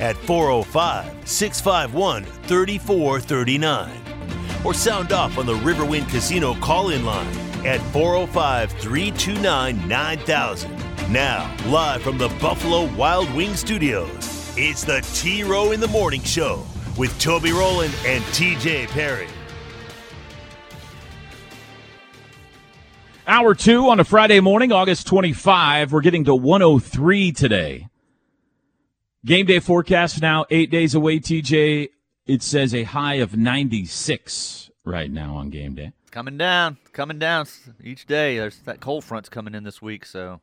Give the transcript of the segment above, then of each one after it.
at 405 651 3439. Or sound off on the Riverwind Casino call in line at 405 329 9000. Now, live from the Buffalo Wild Wing Studios, it's the T Row in the Morning Show with Toby Rowland and TJ Perry. Hour two on a Friday morning, August 25. We're getting to 103 today. Game day forecast now eight days away, TJ. It says a high of 96 right now on game day. Coming down, coming down each day. There's that cold front's coming in this week, so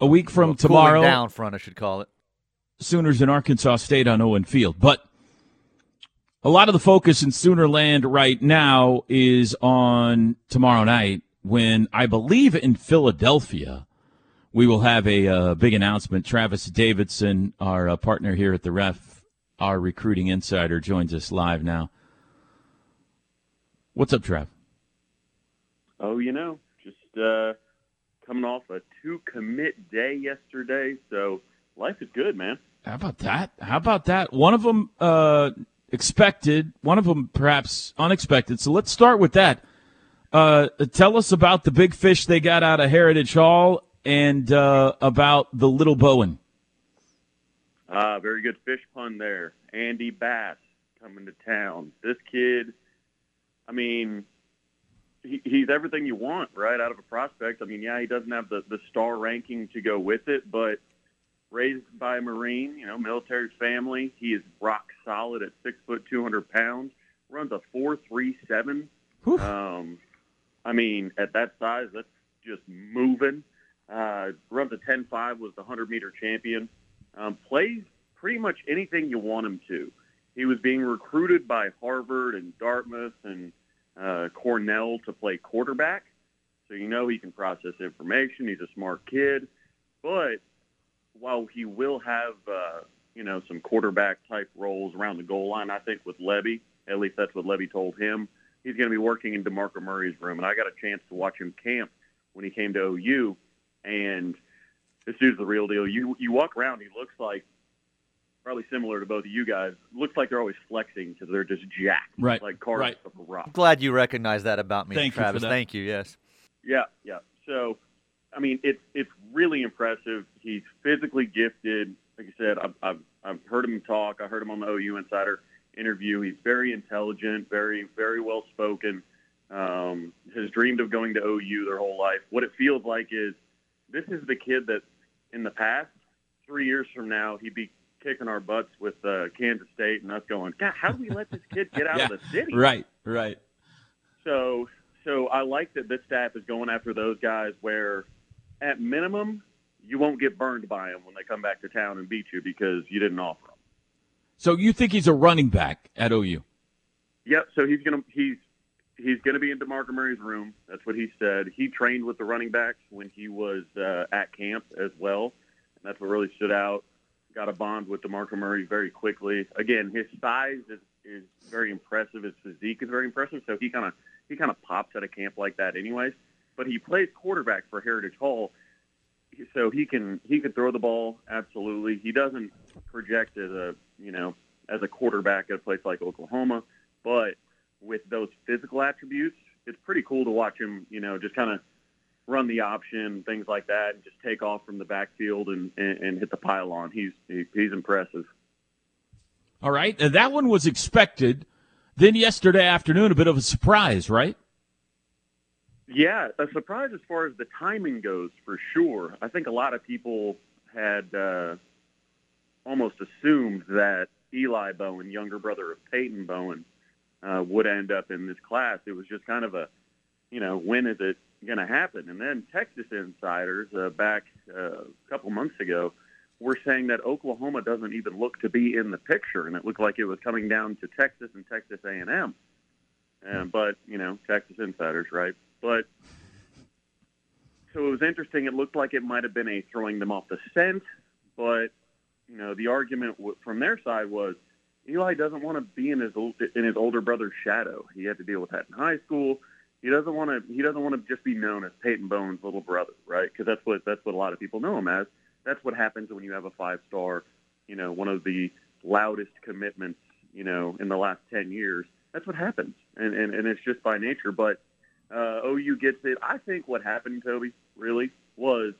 a week from well, tomorrow, down front, I should call it. Sooners in Arkansas State on Owen Field, but a lot of the focus in Sooner Land right now is on tomorrow night when I believe in Philadelphia we will have a uh, big announcement. Travis Davidson, our uh, partner here at the Ref, our recruiting insider, joins us live now. What's up, Trav? Oh, you know, just uh, coming off a two commit day yesterday, so life is good, man. How about that? How about that? One of them uh, expected, one of them perhaps unexpected. So let's start with that. Uh, tell us about the big fish they got out of Heritage Hall and uh, about the little Bowen. Uh, very good fish pun there. Andy Bass coming to town. This kid, I mean, he, he's everything you want, right, out of a prospect. I mean, yeah, he doesn't have the, the star ranking to go with it, but raised by a Marine, you know, military family. He is rock solid at six foot, 200 pounds, runs a 4.37. Um, I mean, at that size, that's just moving. Uh, runs a 10.5, was the 100 meter champion. Um, plays pretty much anything you want him to. He was being recruited by Harvard and Dartmouth and uh, Cornell to play quarterback. So you know he can process information. He's a smart kid. But while he will have, uh, you know, some quarterback type roles around the goal line, I think with Lebby, at least that's what Lebby told him, he's going to be working in DeMarco Murray's room. And I got a chance to watch him camp when he came to OU and this dude's the real deal. You you walk around, he looks like probably similar to both of you guys. Looks like they're always flexing because they're just jacked, right? Like cars right. off a rock. I'm glad you recognize that about me, Thank Travis. You Thank you. Yes. Yeah, yeah. So, I mean, it's it's really impressive. He's physically gifted. Like I said, I've, I've I've heard him talk. I heard him on the OU Insider interview. He's very intelligent, very very well spoken. Um, has dreamed of going to OU their whole life. What it feels like is this is the kid that in the past, three years from now, he'd be kicking our butts with uh, Kansas State and us going, God, how do we let this kid get out yeah, of the city? Right, right. So, so I like that this staff is going after those guys where, at minimum, you won't get burned by them when they come back to town and beat you because you didn't offer them. So you think he's a running back at OU? Yep. So he's gonna he's he's going to be in DeMarco Murray's room. That's what he said. He trained with the running backs when he was uh, at camp as well, and that's what really stood out. Got a bond with DeMarco Murray very quickly. Again, his size is, is very impressive. His physique is very impressive. So he kind of he kind of pops at a camp like that, anyways. But he plays quarterback for Heritage Hall, so he can he can throw the ball absolutely. He doesn't project as a you know as a quarterback at a place like Oklahoma, but with those physical attributes, it's pretty cool to watch him, you know, just kind of run the option, things like that, and just take off from the backfield and, and, and hit the pylon. He's he, he's impressive. All right, that one was expected. Then yesterday afternoon, a bit of a surprise, right? Yeah, a surprise as far as the timing goes, for sure. I think a lot of people had uh, almost assumed that Eli Bowen, younger brother of Peyton Bowen, uh, would end up in this class. It was just kind of a, you know, when is it going to happen? And then Texas insiders uh, back uh, a couple months ago were saying that Oklahoma doesn't even look to be in the picture, and it looked like it was coming down to Texas and Texas A&M. And but you know, Texas insiders, right? But so it was interesting. It looked like it might have been a throwing them off the scent, but you know, the argument w- from their side was Eli doesn't want to be in his in his older brother's shadow. He had to deal with that in high school. He doesn't want to. He doesn't want to just be known as Peyton Bowen's little brother, right? Because that's what that's what a lot of people know him as. That's what happens when you have a five star, you know, one of the loudest commitments, you know, in the last ten years. That's what happens, and and, and it's just by nature. But uh, OU gets it. I think what happened, Toby, really was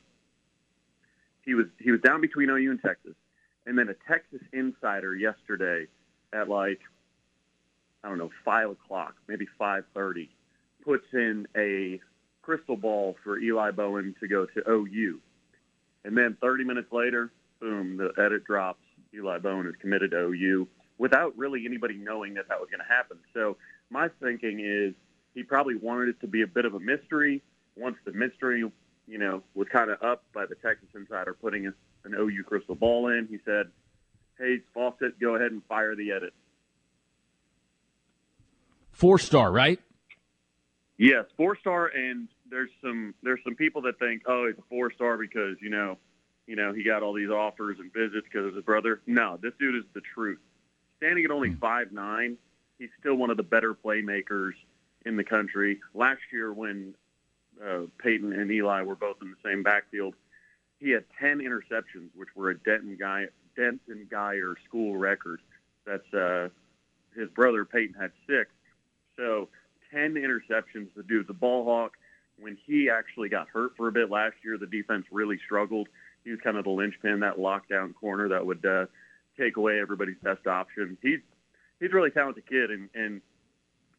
he was he was down between OU and Texas, and then a Texas insider yesterday at like I don't know five o'clock, maybe five thirty, puts in a crystal ball for Eli Bowen to go to OU, and then thirty minutes later, boom, the edit drops. Eli Bowen is committed to OU without really anybody knowing that that was going to happen. So my thinking is he probably wanted it to be a bit of a mystery. Once the mystery, you know, was kind of up by the Texas insider putting an OU crystal ball in, he said, "Hey, Fawcett, go ahead and fire the edit." Four star, right? Yes, four star, and there's some there's some people that think, oh, he's a four star because you know, you know, he got all these offers and visits because of his brother. No, this dude is the truth. Standing at only five nine, he's still one of the better playmakers in the country. Last year, when uh, Peyton and Eli were both in the same backfield, he had 10 interceptions, which were a Denton guy Denton Guyer school record. That's uh, his brother Peyton had six. So 10 interceptions. The dude's a ball hawk. When he actually got hurt for a bit last year, the defense really struggled. He was kind of the linchpin, that lockdown corner that would uh, take away everybody's best option. He's he's a really talented kid, and and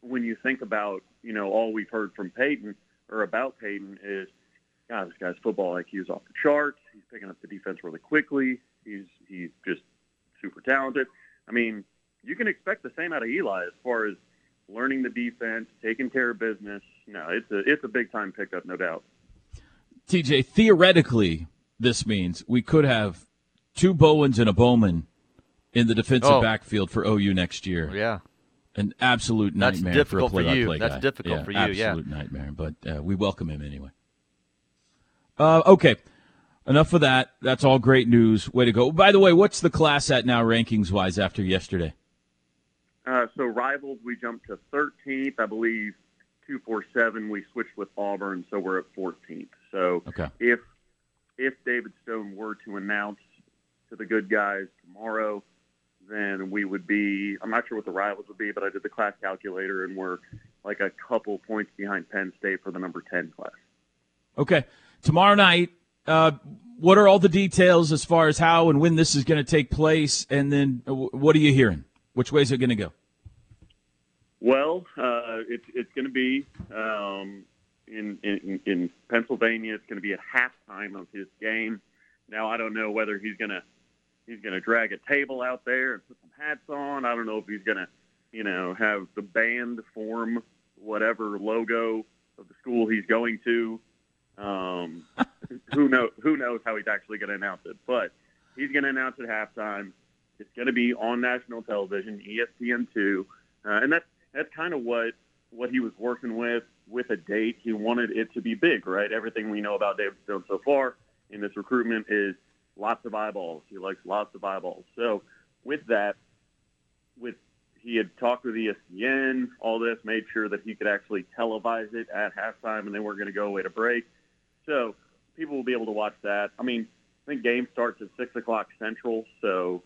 when you think about you know all we've heard from Peyton or about Peyton is, God, this guy's football IQ is off the charts. He's picking up the defense really quickly. He's he's just super talented. I mean, you can expect the same out of Eli as far as learning the defense, taking care of business. No, it's a it's a big time pickup, no doubt. TJ, theoretically, this means we could have two Bowens and a Bowman in the defensive Oh. backfield for OU next year. Yeah. An absolute That's nightmare difficult for a for play-by-play That's guy. difficult Yeah, for you, yeah. Absolute nightmare, but uh, we welcome him anyway. Uh, okay, enough of that. That's all great news. Way to go. By the way, what's the class at now, rankings wise, after yesterday? Uh, so rivals, we jumped to 13th, I believe. 247, we switched with Auburn, so we're at 14th. So Okay. if if David Stone were to announce to the good guys tomorrow, then we would be. I'm not sure what the rivals would be, but I did the class calculator, and we're like a couple points behind Penn State for the number 10 class. Okay, tomorrow night. Uh, what are all the details as far as how and when this is going to take place? And then uh, what are you hearing? Which way is it going to go? Well, uh, it's it's going to be um, in, in in Pennsylvania. It's going to be at halftime of his game. Now, I don't know whether he's going to he's going to drag a table out there and put some hats on. I don't know if he's going to, you know, have the band form whatever logo of the school he's going to. Um, who know who knows how he's actually going to announce it, but he's going to announce at halftime. It's going to be on national television, ESPN two, uh, and that's that's kind of what what he was working with with a date. He wanted it to be big, right? Everything we know about David Stone so far in this recruitment is lots of eyeballs. He likes lots of eyeballs. So with that, with he had talked with ESPN, all this, made sure that he could actually televise it at halftime, and they weren't going to go away to break. So people will be able to watch that. I mean, I think game starts at six o'clock central, so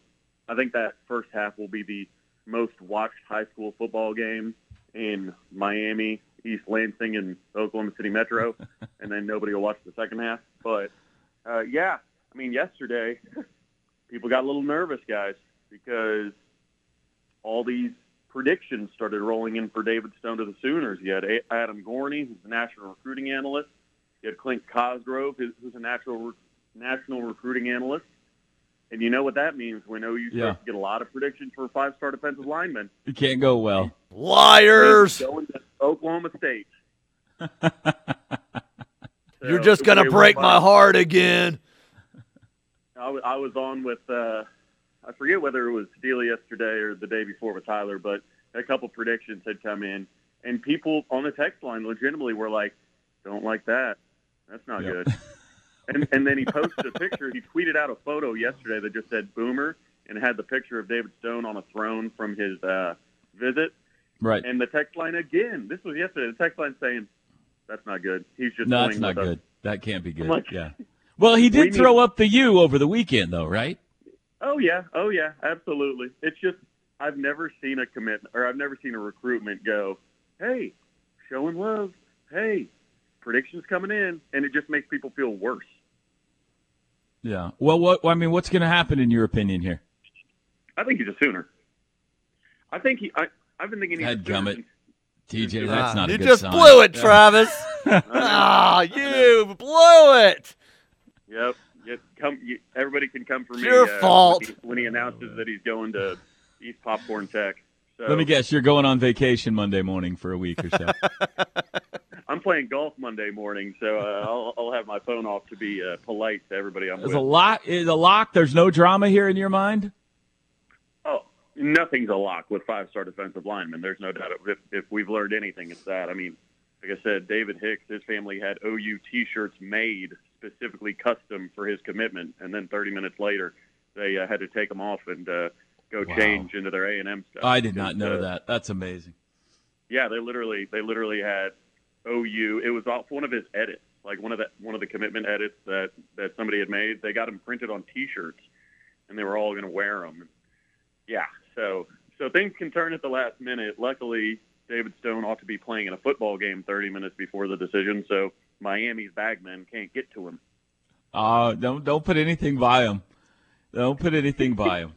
I think that first half will be the most watched high school football game in Miami, East Lansing, and Oklahoma City Metro, and then nobody will watch the second half. But uh, yeah, I mean, yesterday people got a little nervous, guys, because all these predictions started rolling in for David Stone to the Sooners. You had Adam Gorney, who's a national recruiting analyst. You had Clint Cosgrove, who's who's a natural national recruiting analyst. And you know what that means when OU starts Yeah. to get a lot of predictions for five-star defensive linemen. It can't go well. Liars! Going to Oklahoma State. You're just gonna break my heart again. I, w- I was on with uh, I forget whether it was Steely yesterday or the day before with Tyler, but a couple predictions had come in, and people on the text line legitimately were like, "Don't like that. That's not good." and and then he posted a picture. He tweeted out a photo yesterday that just said "Boomer" and had the picture of David Stone on a throne from his uh, visit. Right. And the text line again. This was yesterday. The text line saying, "That's not good. He's just No, that's not with us." good. That can't be good. like- yeah. Well, he We did need- throw up the U over the weekend, though, right? Oh yeah, oh yeah, absolutely. It's just I've never seen a commitment or I've never seen a recruitment go, "Hey, showing love. Hey, predictions coming in," and it just makes people feel worse. Yeah. Well, what I mean, what's going to happen in your opinion here? I think he's a Sooner. I think he. I, I've been thinking he's a Dadgummit. Sooner. TJ, that's not a you just sign. blew it, Yeah. Travis. Ah, you blew it. Yep. Yep. Come. You, everybody can come for It's me. your uh, fault. When he, when he announces that he's going to East Popcorn Tech. So Let me guess, you're going on vacation Monday morning for a week or so. I'm playing golf Monday morning, so uh, I'll, I'll have my phone off to be uh, polite to everybody I'm There's with. a lot. Is a lock. There's no drama here in your mind. Oh, nothing's a lock with five-star defensive linemen. There's no doubt. If, if we've learned anything, it's that. I mean, like I said, David Hicks, his family had OU T-shirts made specifically custom for his commitment, and then 30 minutes later, they uh, had to take them off and uh, go Wow. change into their A&M stuff. I did not know Uh, that. That's amazing. Yeah, they literally they literally had OU. It was off one of his edits, like one of the one of the commitment edits that that somebody had made. They got them printed on T-shirts, and they were all going to wear them. Yeah, so so things can turn at the last minute. Luckily, David Stone ought to be playing in a football game 30 minutes before the decision, so Miami's bagmen can't get to him. Uh, don't don't put anything by him. Don't put anything by him.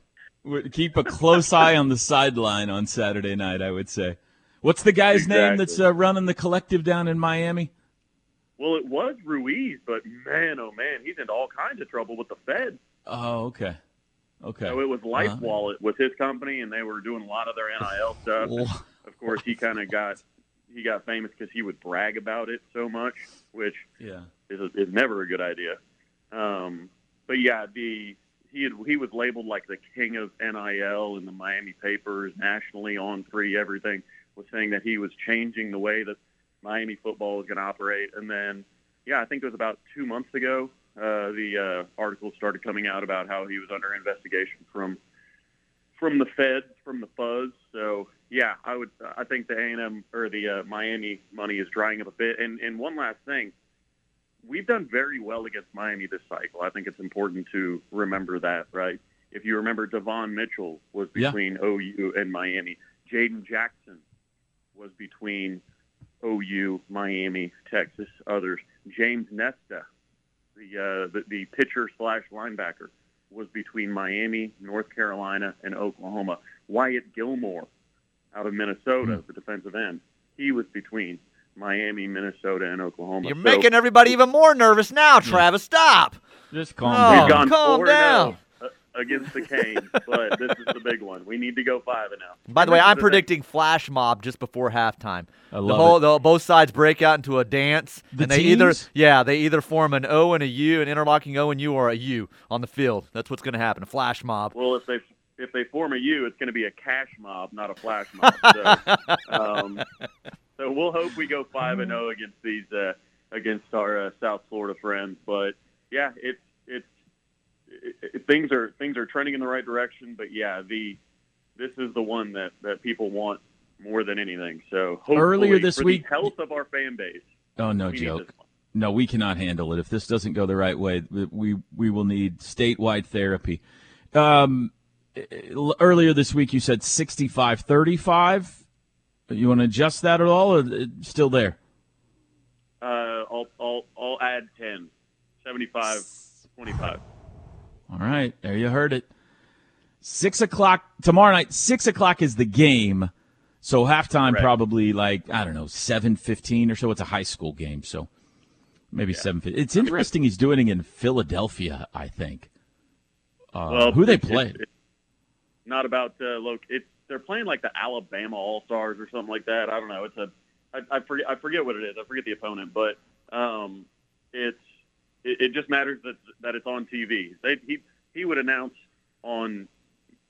Keep a close eye on the sideline on Saturday night. I would say. What's the guy's name that's uh, running the collective down in Miami? Well, it was Ruiz, but man, oh man, he's into all kinds of trouble with the Fed. Oh, okay, okay. So it was Life Uh-huh. Wallet with his company, and they were doing a lot of their NIL stuff. And of course, he kind of got he got famous because he would brag about it so much, which yeah. is, is never a good idea. Um, but yeah, the he had, he was labeled like the king of NIL in the Miami papers, nationally on three, everything was saying that he was changing the way that Miami football was going to operate. And then, yeah, I think it was about two months ago, uh, the uh, articles started coming out about how he was under investigation from from the feds, from the fuzz. So yeah, I would I think the A and M or the uh, Miami money is drying up a bit. And and one last thing, we've done very well against Miami this cycle. I think it's important to remember that, right? If you remember, Devon Mitchell was Yeah. between OU and Miami. Jaden Jackson was between OU, Miami, Texas, others. James Nesta, the uh, the, the pitcher slash linebacker, was between Miami, North Carolina, and Oklahoma. Wyatt Gilmore, out of Minnesota, Hmm. the defensive end, he was between Miami, Minnesota, and Oklahoma. You're So making everybody even more nervous now, Travis. Stop. Just calm Oh. down. we've gone calm four down. Against the Canes, but this is the big one. We need to go five and now. By the way, I'm thing. predicting flash mob just before halftime. I the whole, it. the, both sides break out into a dance, The and they either, yeah, they either form an O and a U, an interlocking O and U, or a U on the field. That's what's going to happen. A flash mob. Well, if they if they form a U, it's going to be a cash mob, not a flash mob. So, um, so we'll hope we go five and zero against these uh, against our uh, South Florida friends. But yeah, it's it's it, it, things are things are trending in the right direction. But yeah, the this is the one that that people want more than anything. So hopefully, Earlier this week- the health of our fan base, Oh, no joke. No, we cannot handle it. If this doesn't go the right way, we we will need statewide therapy. Um, earlier this week, you said 65-35. You want to adjust that at all, or uh, still there? Uh, I'll I'll I'll add 10, 75, 25. All right, there you heard it. Six o'clock tomorrow night. Six o'clock is the game, so halftime Correct. probably like I don't know seven fifteen or so. It's a high school game, so maybe seven. It's interesting he's doing it in Philadelphia. I think. Uh, Well, who they play? it's not about uh, look. It's they're playing like the Alabama All Stars or something like that. I don't know. It's a I, I forget I forget what it is. I forget the opponent, but um, it's it, it just matters that that it's on TV. They he he would announce on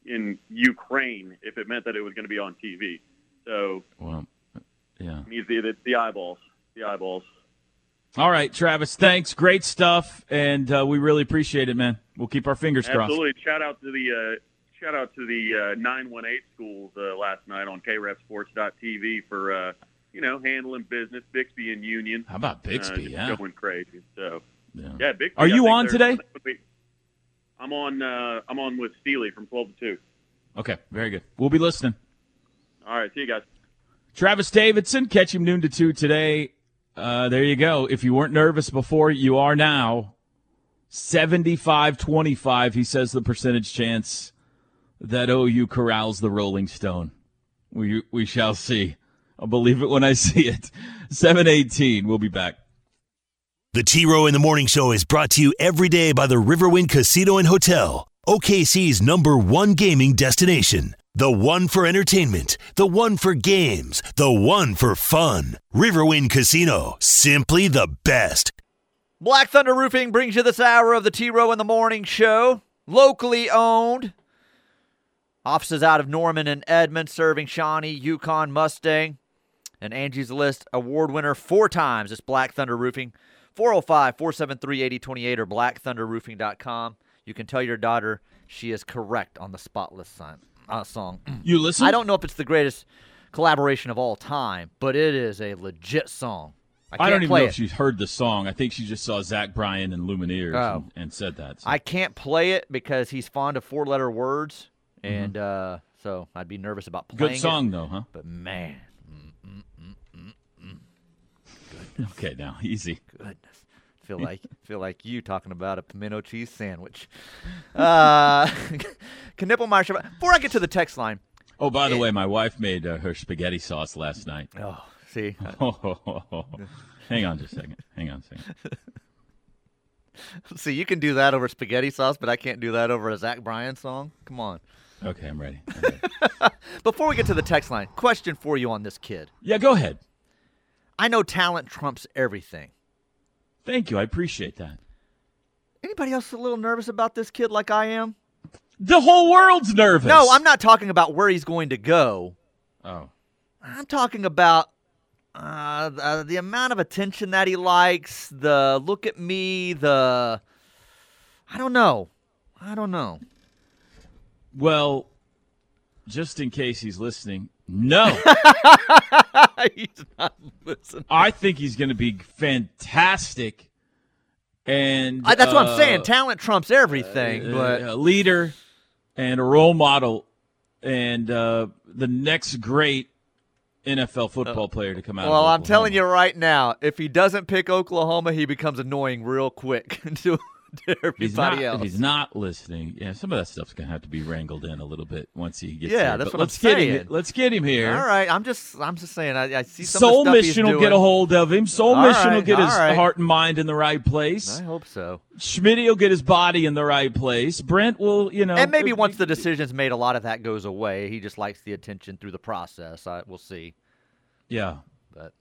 in Ukraine if it meant that it was going to be on TV. So Well, yeah. needs the, the eyeballs, the eyeballs. All right, Travis. Thanks. Great stuff, and uh, we really appreciate it, man. We'll keep our fingers crossed. Absolutely. Shout out to the uh, shout out to the uh, 918 schools uh, last night on KREFSports.tv for uh, you know handling business. Bixby and Union. How about uh, Bixby? just yeah. going crazy. So yeah. yeah, Bixby. Are I you on today? I'm on. Uh, I'm on with Steely from 12 to 2. Okay. Very good. We'll be listening. All right. See you guys. Travis Davidson, catch him noon to two today. Uh, there you go. If you weren't nervous before, you are now. 75 25, he says the percentage chance that OU corrals the Rolling Stone. We, we shall see. I'll believe it when I see it. 718. We'll be back. The T Row in the Morning Show is brought to you every day by the Riverwind Casino and Hotel, OKC's number one gaming destination. The one for entertainment, the one for games, the one for fun. Riverwind Casino, simply the best. Black Thunder Roofing brings you this hour of the T Row in the Morning Show. Locally owned. Offices out of Norman and Edmond, serving Shawnee, Yukon, Mustang. And Angie's List award winner four times. It's Black Thunder Roofing. 405 473 8028 or blackthunderroofing.com. You can tell your daughter she is correct on the spotless sign, uh, song. You listen? I don't know if it's the greatest collaboration of all time, but it is a legit song. I, I, don't even play know it. if she's heard the song. I think she just saw Zach Bryan and Lumineers Oh. and, and said that. So. I can't play it because he's fond of four letter words, Mm-hmm. and uh, so I'd be nervous about playing Good song, it. though, huh? But man, Okay, now, easy. goodness, feel like feel like you talking about a pimento cheese sandwich. Uh, Knippelmeyer. Chevrolet- Before I get to the text line, Oh, by the way, my wife made uh, her spaghetti sauce last night. oh, see, Hang on just a second. Hang on a second. see, you can do that over spaghetti sauce, but I can't do that over a Zach Bryan song. Come on. Okay, I'm ready. I'm ready. Before we get to the text line, question for you on this kid. yeah, go ahead. I know talent trumps everything. Thank you. I appreciate that. Anybody else a little nervous about this kid like I am? The whole world's nervous. No, I'm not talking about where he's going to go. Oh, I'm talking about uh, the, the amount of attention that he likes, the look at me, the. I don't know. I don't know. well, just in case he's listening, no. he's not listening. I think he's going to be fantastic. And I, that's what I'm uh, saying. Talent trumps everything, but a leader and a role model and uh, the next great NFL football player to come out. Uh, well, I'm telling you right now, if he doesn't pick Oklahoma, he becomes annoying real quick to, everybody He's not, else. he's not listening, yeah, some of that stuff's gonna have to be wrangled in a little bit once he gets Yeah, here. that's But what I'm let's get him. saying. Let's get him here. All right, I'm just I'm just saying. I, I see some Soul of the stuff Mission will get a hold of him. Soul All Mission will get his right. heart and mind in the right place. I hope so. Schmitty will get his body in the right place. Brent will, you know, And maybe uh, once the decision's made, a lot of that goes away. He just likes the attention through the process. I, we'll see. yeah, But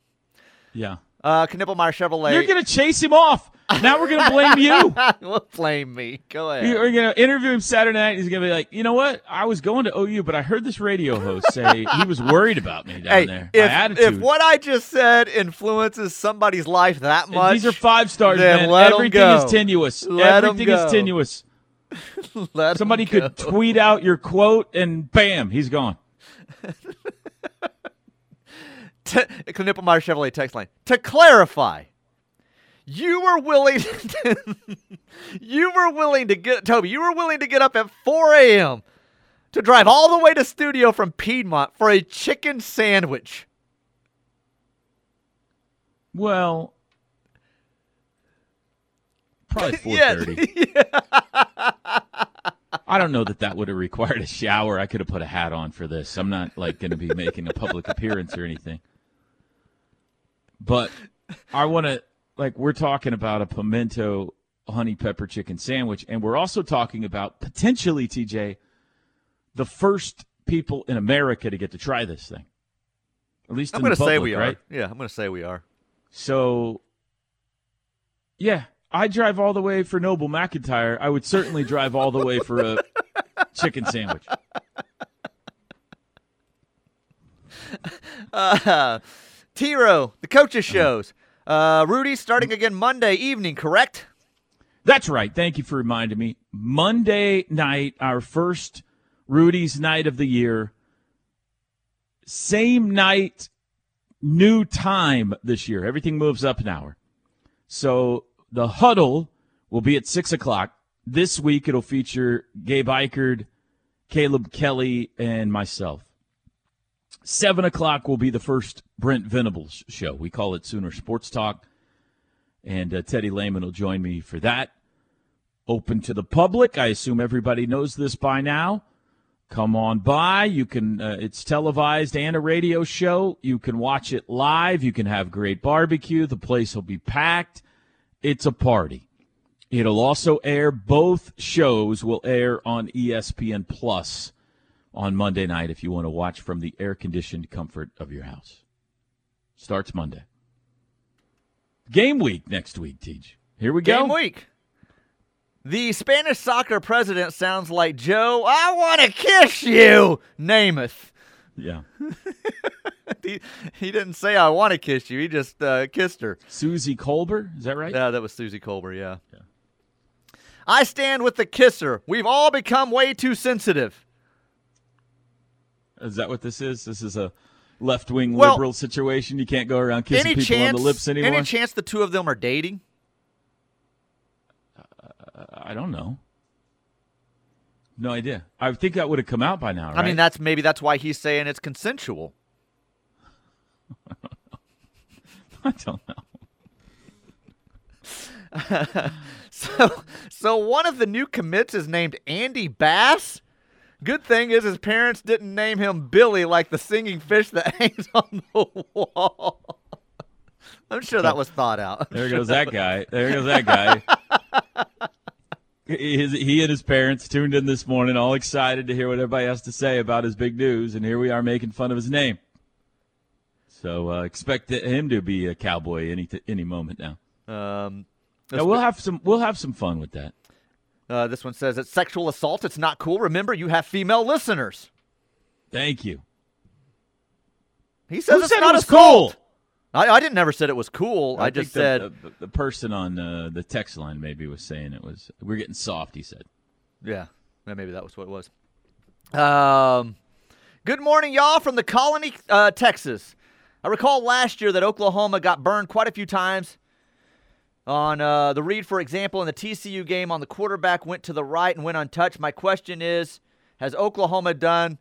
yeah. Uh, Knippelmeyer Chevrolet. You're gonna chase him off. Now we're gonna blame you. well, blame me. Go ahead. You're gonna interview him Saturday night. He's gonna be like, you know what? I was going to OU, but I heard this radio host say he was worried about me down hey, there. If, if what I just said influences somebody's life that much, These are five stars, man. Everything is tenuous. Let Everything go. is tenuous. Somebody could tweet out your quote, and bam, he's gone. T- Knippelmeyer Chevrolet text line. To clarify, you were willing to, you were willing to get Toby, you were willing to get up at 4 a.m. to drive all the way to studio from Piedmont for a chicken sandwich. Well, probably 4:30. Yes. thirty. I don't know that that would have required a shower. I could have put a hat on for this. I'm not like going to be making a public appearance or anything. But I want to like we're talking about a pimento honey pepper chicken sandwich, and we're also talking about potentially TJ the first people in America to get to try this thing. At least I'm going to say we right? are. Yeah, I'm going to say we are. So, yeah, I drive all the way for Noble McIntyre. I would certainly drive all the way for a chicken sandwich. Uh, T-Row, the coaches shows. Uh, Rudy starting again Monday evening, correct? That's right. Thank you for reminding me. Monday night, our first Rudy's night of the year. Same night, new time this year. Everything moves up an hour. So the huddle will be at six o'clock. This week it'll feature Gabe Ikard, Caleb Kelly, and myself. Seven o'clock will be the first Brent Venables show. We call it Sooner Sports Talk. And uh, Teddy Lehman will join me for that. Open to the public. I assume everybody knows this by now. Come on by. You can. Uh, it's televised and a radio show. You can watch it live. You can have great barbecue. The place will be packed. It's a party. It'll also air. Both shows will air on ESPN Plus on Monday night if you want to watch from the air conditioned comfort of your house. Starts Monday. Game week next week, Teach. Here we go. Game week. The Spanish soccer president sounds like Joe. I want to kiss you, Namath. Yeah. he, he didn't say I want to kiss you. He just uh, kissed her. Susie Colbert, is that right? Yeah, that was Susie Colbert. Yeah. yeah. I stand with the kisser. We've all become way too sensitive. Is that what this is? This is a left wing Well, liberal situation. You can't go around kissing people chance? on the lips anymore. Any chance the two of them are dating? Uh, I don't know. No idea. I think that would have come out by now. Right? I mean, that's maybe that's why he's saying it's consensual. I don't know. So, so one of the new commits is named Andy Bass. Good thing is his parents didn't name him Billy like the singing fish that hangs on the wall. I'm sure that was thought out. There goes that guy. There goes that guy. His, he and his parents tuned in this morning, all excited to hear what everybody has to say about his big news, and here we are making fun of his name. So uh, expect him to be a cowboy any any moment now. Um, Now, we'll have some we'll have some fun with that. Uh, this one says it's sexual assault. It's not cool. Remember, you have female listeners. Thank you. He says Who it's said not it was assault. cool? I, I didn't never said it was cool. I, think just the, said the, the person on uh, the text line maybe was saying it was we're getting soft. He said. Yeah, yeah, maybe that was what it was. Um, good morning, y'all, from the Colony, uh, Texas. I recall last year that Oklahoma got burned quite a few times. On uh, the read, for example, in the TCU game, on the quarterback went to the right and went untouched. My question is, has Oklahoma done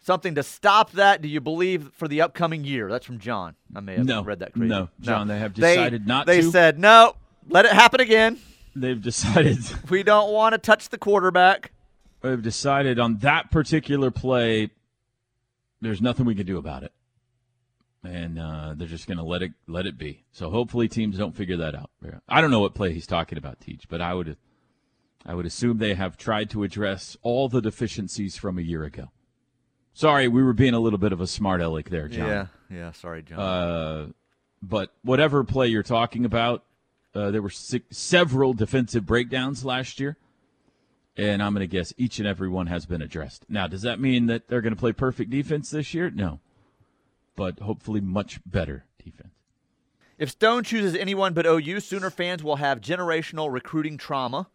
something to stop that? Do you believe for the upcoming year? That's from John. I may have No. read that crazy. No, John, they have decided not to They to. said no. Let it happen again. They've decided We don't want to touch the quarterback. they've decided on that particular play. There's nothing we can do about it, and uh, they're just going to let it let it be. So hopefully teams don't figure that out. I don't know what play he's talking about, Teach, but I would I would assume they have tried to address all the deficiencies from a year ago. Sorry, we were being a little bit of a smart aleck there, John. Yeah, yeah. Sorry, John. Uh, but whatever play you're talking about, uh, there were six, several defensive breakdowns last year, and I'm going to guess each and every one has been addressed. Now, does that mean that they're going to play perfect defense this year? No, but hopefully much better defense. If Stone chooses anyone but OU, Sooner fans will have generational recruiting trauma.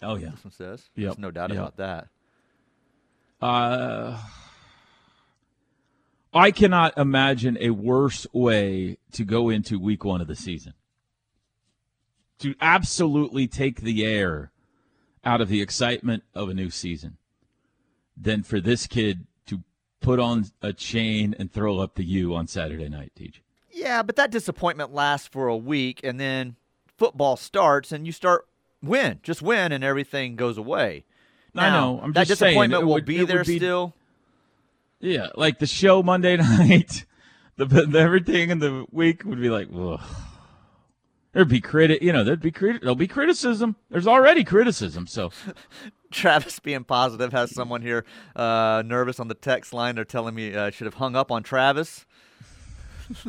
Oh yeah. This one says. Yep. There's no doubt Yep. about that. Uh, I cannot imagine a worse way to go into week one of the season. To absolutely take the air out of the excitement of a new season than for this kid put on a chain and throw up the U on Saturday night, Teach. Yeah, but that disappointment lasts for a week, and then football starts, and you start win, just win, and everything goes away. I know. I'm that just saying, disappointment it will would- be there be- still. Yeah, like the show Monday night, the, the everything in the week would be like, ugh. There'd be criti- you know, there'd be criti- there'll be criticism. There's already criticism, so Travis being positive has someone here uh, nervous on the text line. They're telling me uh, I should have hung up on Travis.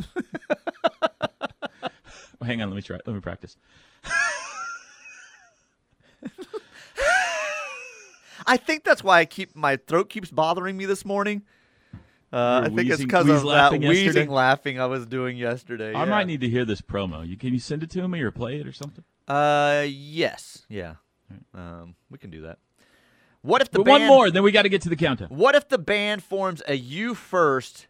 hang on, let me try. Let me practice. I think that's why I keep my throat keeps bothering me this morning. Uh, I think it's because of that laughing yesterday? wheezing laughing I was doing yesterday. I yeah. might need to hear this promo. You can you send it to me or play it or something? Uh, yes, yeah. Um, we can do that. What if the But band, one more, then we got to get to the countdown. What if the band forms a U first,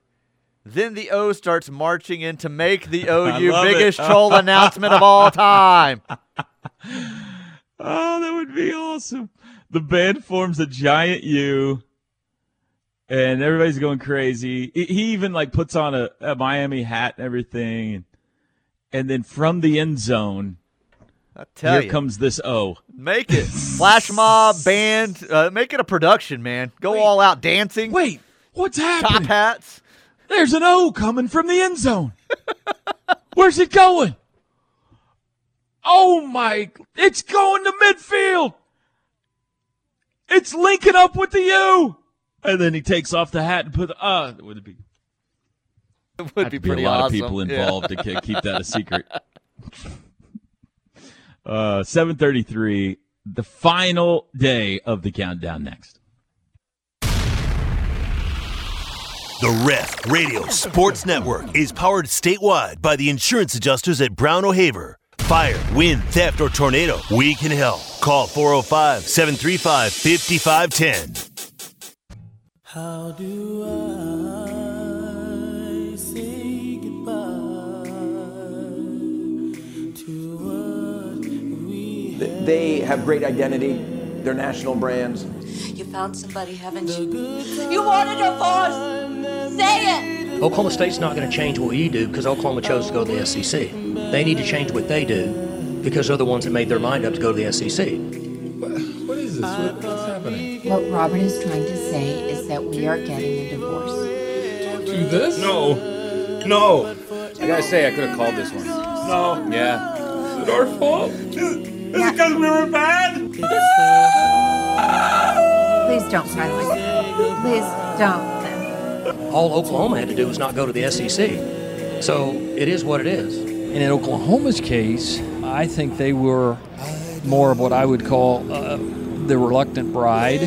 then the O starts marching in to make the OU it. biggest troll announcement of all time? Oh, that would be awesome. The band forms a giant U, and everybody's going crazy. He even like puts on a, a Miami hat and everything, and then from the end zone, I tell here you, comes this O. make it flash mob band. Uh, make it a production, man. Go all out dancing. Wait, what's happening? top hats. There's an O coming from the end zone. Where's it going? Oh my! It's going to midfield. It's linking up with the U. And then he takes off the hat and put. Uh, would it be? It would be be pretty a lot awesome. of people Yeah. involved to keep that a secret. uh, seven thirty-three. The final day of the countdown. Next. The Ref Radio Sports Network is powered statewide by the insurance adjusters at Brown O'Haver. Fire, wind, theft, or tornado, we can help. Call 405 735 5510. How do I They have great identity. They're national brands. You found somebody, haven't you? You want a divorce? Say it! Oklahoma State's not going to change what you do because Oklahoma chose to go to the SEC. They need to change what they do because they're the ones that made their mind up to go to the SEC. What is this? What, what's happening? What Robert is trying to say is that we are getting a divorce. Do this? No. No. I gotta say, I could have called this one. No. Yeah. Is it our fault? because we were bad? Please don't cry like that. Please don't. All Oklahoma had to do was not go to the SEC. So it is what it is. And in Oklahoma's case, I think they were more of what I would call uh, the reluctant bride.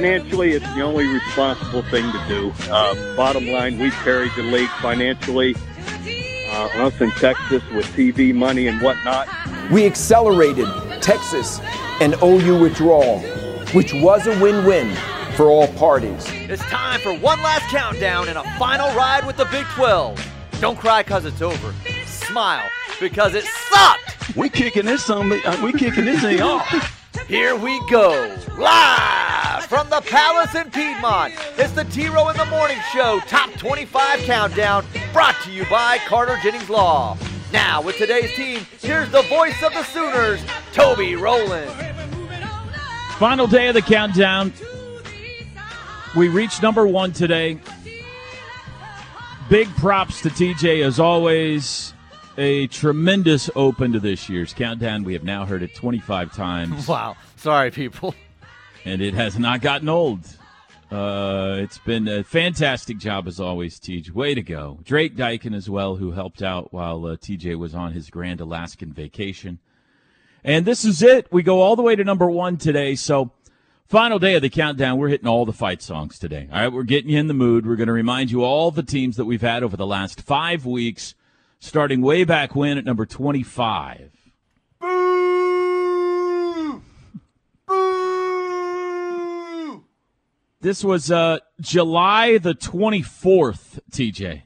Financially, it's the only responsible thing to do. Uh, bottom line, we carried the league financially. Uh, us in Texas with TV money and whatnot. We accelerated Texas and OU withdrawal, which was a win-win for all parties. It's time for one last countdown and a final ride with the Big 12. Don't cry because it's over. Smile because it sucked. We kicking this on we kicking this thing off. Here we go, live from the Palace in Piedmont. It's the T Row in the Morning Show Top 25 Countdown, brought to you by Carter Jennings Law. Now, with today's team, here's the voice of the Sooners, Toby Rowland. Final day of the countdown. We reached number one today. Big props to TJ as always. A tremendous open to this year's countdown. We have now heard it 25 times, Wow. Sorry, people. And it has not gotten old. Uh, it's been a fantastic job as always, TJ. Way to go. Drake Dyken as well, who helped out while uh, TJ was on his grand Alaskan vacation. And this is it. We go all the way to number one today. So, final day of the countdown. We're hitting all the fight songs today. All right, we're getting you in the mood. We're going to remind you all the teams that we've had over the last five weeks, starting way back when at number 25. This was uh, July the 24th, TJ.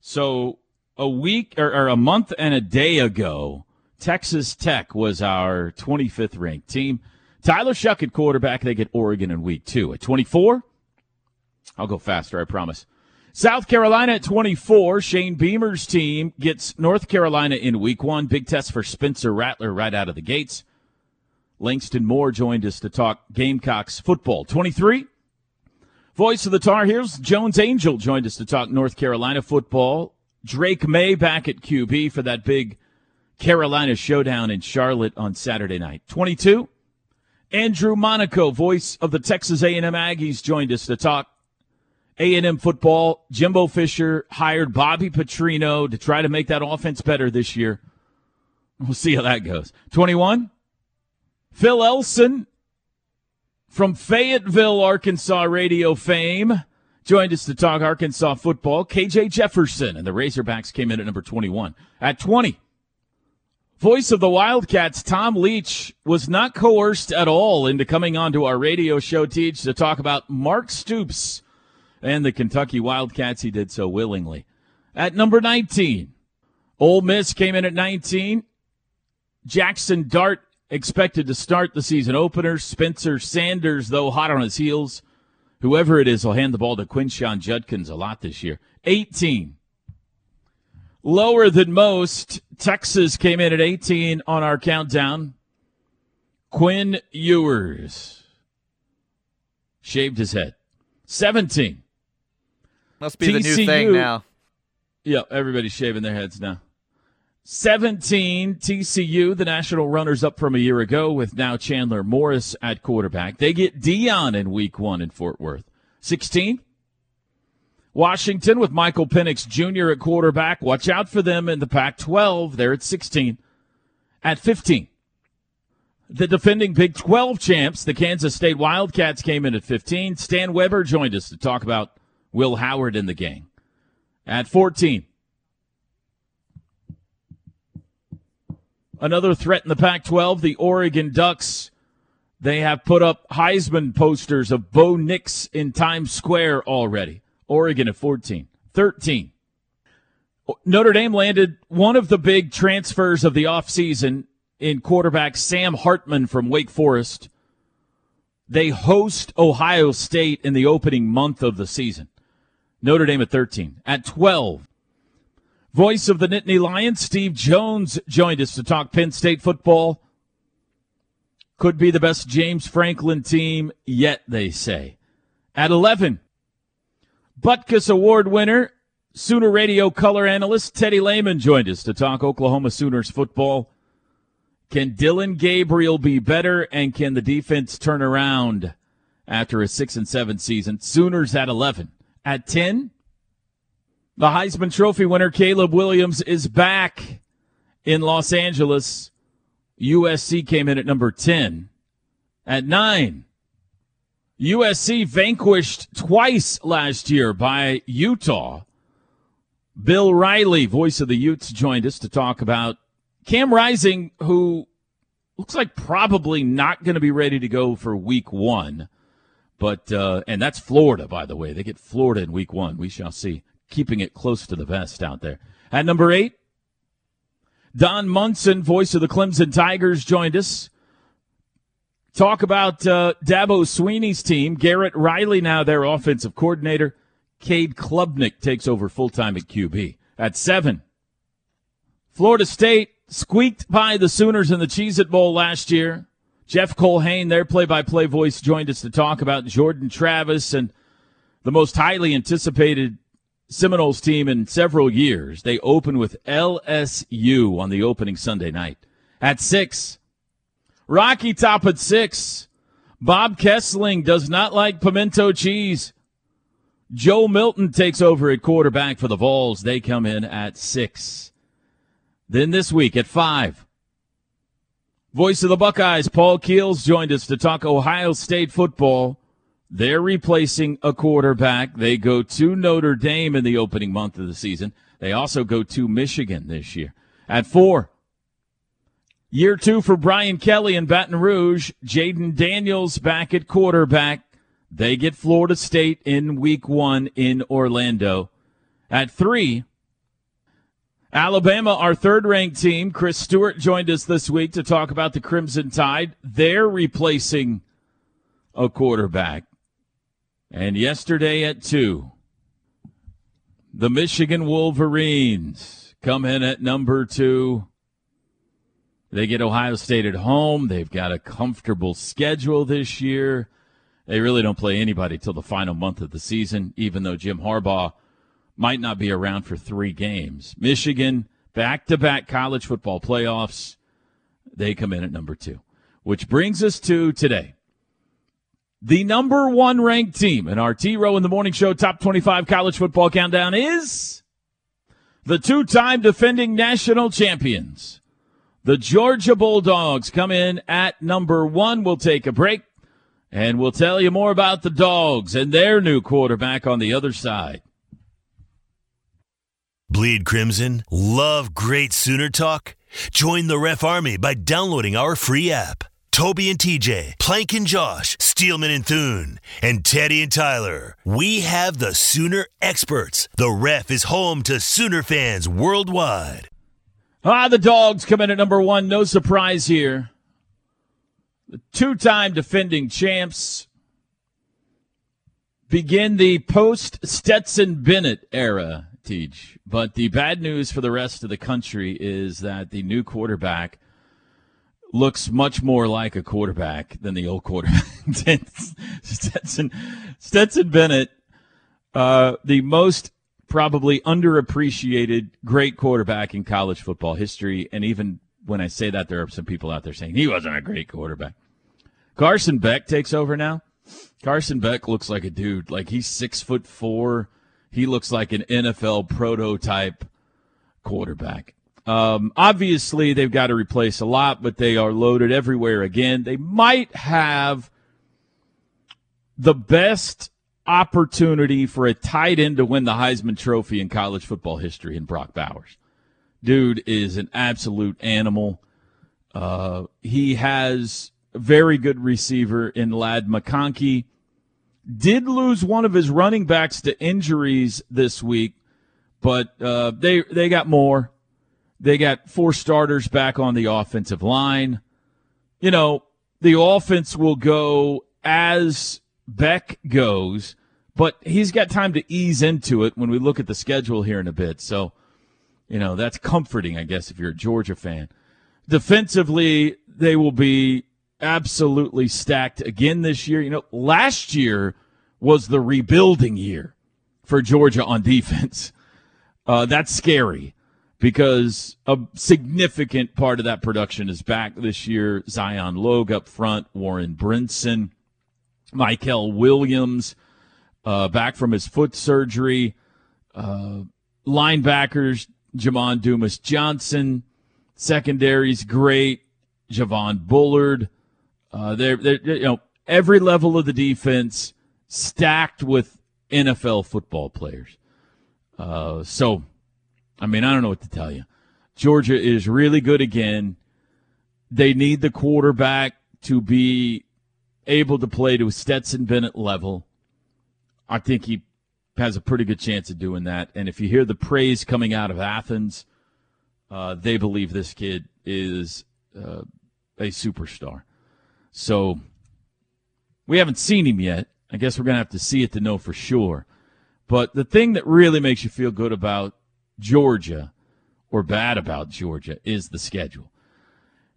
So a week or, or a month and a day ago, Texas Tech was our 25th ranked team. Tyler Shough at quarterback. They get Oregon in week two. At 24, I'll go faster, I promise. South Carolina at 24. Shane Beamer's team gets North Carolina in week one. Big test for Spencer Rattler right out of the gates. Langston Moore joined us to talk Gamecocks football. 23. Voice of the Tar Heels, Jones Angell joined us to talk North Carolina football. Drake Maye back at QB for that big Carolina showdown in Charlotte on Saturday night. 22. Andrew Monaco, voice of the Texas A&M Aggies, joined us to talk A&M football. Jimbo Fisher hired Bobby Petrino to try to make that offense better this year. We'll see how that goes. 21. Phil Elson from Fayetteville, Arkansas radio fame joined us to talk Arkansas football. KJ Jefferson and the Razorbacks came in at number 21. At 20, voice of the Wildcats, Tom Leach, was not coerced at all into coming onto our radio show, Teach, to talk about Mark Stoops and the Kentucky Wildcats. He did so willingly. At number 19, Ole Miss came in at 19. Jackson Dart expected to start the season opener. Spencer Sanders, though, hot on his heels. Whoever it is will hand the ball to Quinshon Judkins a lot this year. 18. Lower than most. Texas came in at 18 on our countdown. Quinn Ewers shaved his head. 17. Must be the new thing now. Yeah, everybody's shaving their heads now. 17 TCU, the national runners up from a year ago with now Chandler Morris at quarterback. They get Deion in week one in Fort Worth. 16 Washington with Michael Penix Jr. at quarterback. Watch out for them in the Pac 12. They're at 16. At 15 the defending Big 12 champs, the Kansas State Wildcats, came in at 15. Stan Weber joined us to talk about Will Howard in the gang. At 14, Another threat in the Pac 12, the Oregon Ducks. They have put up Heisman posters of Bo Nix in Times Square already. Oregon at 14. 13. Notre Dame landed one of the big transfers of the offseason in quarterback Sam Hartman from Wake Forest. They host Ohio State in the opening month of the season. Notre Dame at 13. At 12, Voice of the Nittany Lions, Steve Jones, joined us to talk Penn State football. Could be the best James Franklin team yet, they say. At 11, Butkus Award winner, Sooner Radio color analyst Teddy Lehman joined us to talk Oklahoma Sooners football. Can Dillon Gabriel be better, and can the defense turn around after a six and seven season? Sooners at 11. At 10, the Heisman Trophy winner, Caleb Williams, is back in Los Angeles. USC came in at number 10. At 9, USC vanquished twice last year by Utah. Bill Riley, voice of the Utes, joined us to talk about Cam Rising, who looks like probably not going to be ready to go for week one. But, uh, and that's Florida, by the way. They get Florida in week one. We shall see keeping it close to the vest out there. At number eight, Don Munson, voice of the Clemson Tigers, joined us. Talk about uh, Dabo Swinney's team. Garrett Riley, now their offensive coordinator. Cade Klubnik takes over full time at QB. At seven, Florida State squeaked by the Sooners in the Cheez It Bowl last year. Jeff Colhane, their play by play voice, joined us to talk about Jordan Travis and the most highly anticipated Seminoles team in several years. They open with LSU on the opening Sunday night. At six, Rocky Top at six. Bob Kessling does not like pimento cheese. Joe Milton takes over at quarterback for the Vols. They come in at six. Then this week at five, voice of the Buckeyes, Paul Keels joined us to talk Ohio State football. They're replacing a quarterback. They go to Notre Dame in the opening month of the season. They also go to Michigan this year. At four, year two for Brian Kelly in Baton Rouge. Jayden Daniels back at quarterback. They get Florida State in week one in Orlando. At three, Alabama, our third ranked team. Chris Stewart joined us this week to talk about the Crimson Tide. They're replacing a quarterback. And yesterday at 2, the Michigan Wolverines come in at number 2. They get Ohio State at home. They've got a comfortable schedule this year. They really don't play anybody till the final month of the season, even though Jim Harbaugh might not be around for three games. Michigan, back to back college football playoffs. They come in at number two, which brings us to today. The number one ranked team in our T Row in the Morning Show Top 25 College Football Countdown is the two time defending national champions. The Georgia Bulldogs come in at number one. We'll take a break and we'll tell you more about the Dogs and their new quarterback on the other side. Bleed Crimson? Love great Sooner talk? Join the Ref Army by downloading our free app. Toby and TJ, Plank and Josh, Steelman and Thune, and Teddy and Tyler. We have the Sooner experts. The Ref is home to Sooner fans worldwide. Ah, the dogs come in at number one. No surprise here. The two time defending champs begin the post Stetson Bennett era, Teach. But the bad news for the rest of the country is that the new quarterback looks much more like a quarterback than the old quarterback. Stetson, Stetson Bennett, uh, the most probably underappreciated great quarterback in college football history. And even when I say that, there are some people out there saying he wasn't a great quarterback. Carson Beck takes over now. Carson Beck looks like a dude. Like he's six foot four. He looks like an NFL prototype quarterback. Um, obviously, they've got to replace a lot, but they are loaded everywhere again. They might have the best opportunity for a tight end to win the Heisman Trophy in college football history in Brock Bowers. Dude is an absolute animal. Uh, he has a very good receiver in Ladd McConkey. Did lose one of his running backs to injuries this week, but uh, they they got more. They got four starters back on the offensive line. You know, the offense will go as Beck goes, but he's got time to ease into it when we look at the schedule here in a bit. So, you know, that's comforting, I guess, if you're a Georgia fan. Defensively, they will be absolutely stacked again this year. You know, last year was the rebuilding year for Georgia on defense. Uh, that's scary because a significant part of that production is back this year. Zion Logue up front, Warren Brinson, Mykel Williams uh, back from his foot surgery, uh, linebackers, Jamon Dumas Johnson, secondaries great, Javon Bullard. Uh, they're, they're, you know, every level of the defense stacked with NFL football players. Uh, so, I mean, I don't know what to tell you. Georgia is really good again. They need the quarterback to be able to play to a Stetson Bennett level. I think he has a pretty good chance of doing that. And if you hear the praise coming out of Athens, uh, they believe this kid is uh, a superstar. So we haven't seen him yet. I guess we're going to have to see it to know for sure. But the thing that really makes you feel good about Georgia or bad about Georgia is the schedule.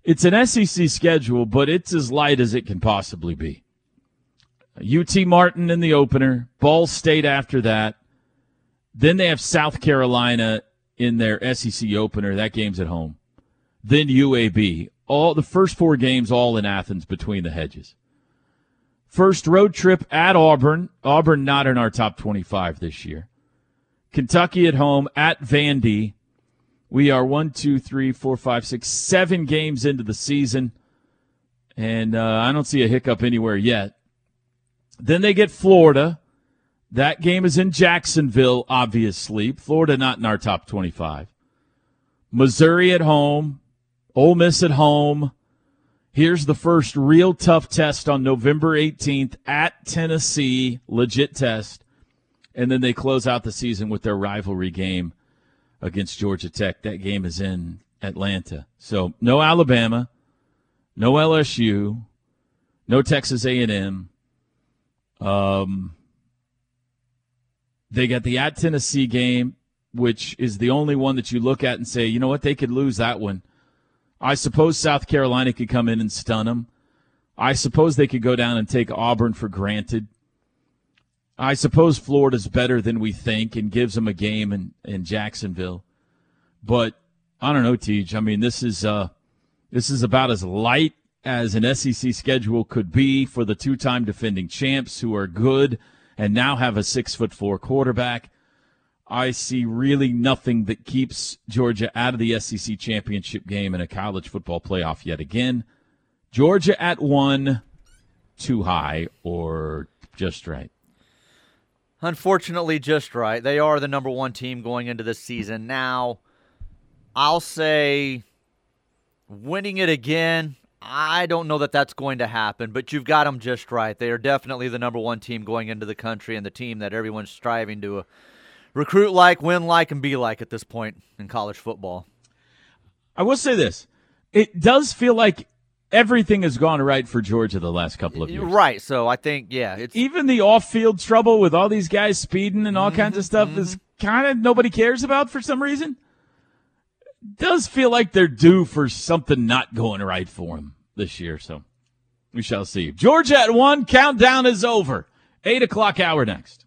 It's an SEC schedule, but it's as light as it can possibly be. UT Martin in the opener, Ball State after that. Then they have South Carolina in their SEC opener. That game's at home. Then UAB. All the first four games all in Athens between the hedges. First road trip at Auburn. Auburn not in our top 25 this year. Kentucky at home at Vandy. We are one, two, three, four, five, six, seven games into the season, and uh, I don't see a hiccup anywhere yet. Then they get Florida. That game is in Jacksonville, obviously. Florida not in our top 25. Missouri at home. Ole Miss at home. Here's the first real tough test on November 18th at Tennessee. Legit test. And then they close out the season with their rivalry game against Georgia Tech. That game is in Atlanta. So no Alabama, no LSU, no Texas A&M. Um, they got the at Tennessee game, which is the only one that you look at and say, you know what, they could lose that one. I suppose South Carolina could come in and stun them. I suppose they could go down and take Auburn for granted. I suppose Florida's better than we think and gives them a game in, in Jacksonville. But I don't know, Tej. I mean, this is uh, this is about as light as an SEC schedule could be for the two-time defending champs who are good and now have a six foot four quarterback. I see really nothing that keeps Georgia out of the SEC championship game in a college football playoff yet again. Georgia at one, too high or just right? Unfortunately, just right. They are the number one team going into this season. Now, I'll say winning it again. I don't know that that's going to happen, but you've got them just right. They are definitely the number one team going into the country and the team that everyone's striving to uh, recruit like, win like, and be like at this point in college football. I will say this. It does feel like everything has gone right for Georgia the last couple of years. Right. So I think, yeah, it's even the off-field trouble with all these guys speeding and all mm-hmm, kinds of stuff mm-hmm. is kind of nobody cares about for some reason. Does feel like they're due for something not going right for them this year. So we shall see. Georgia at one. Countdown is over. Eight o'clock hour next.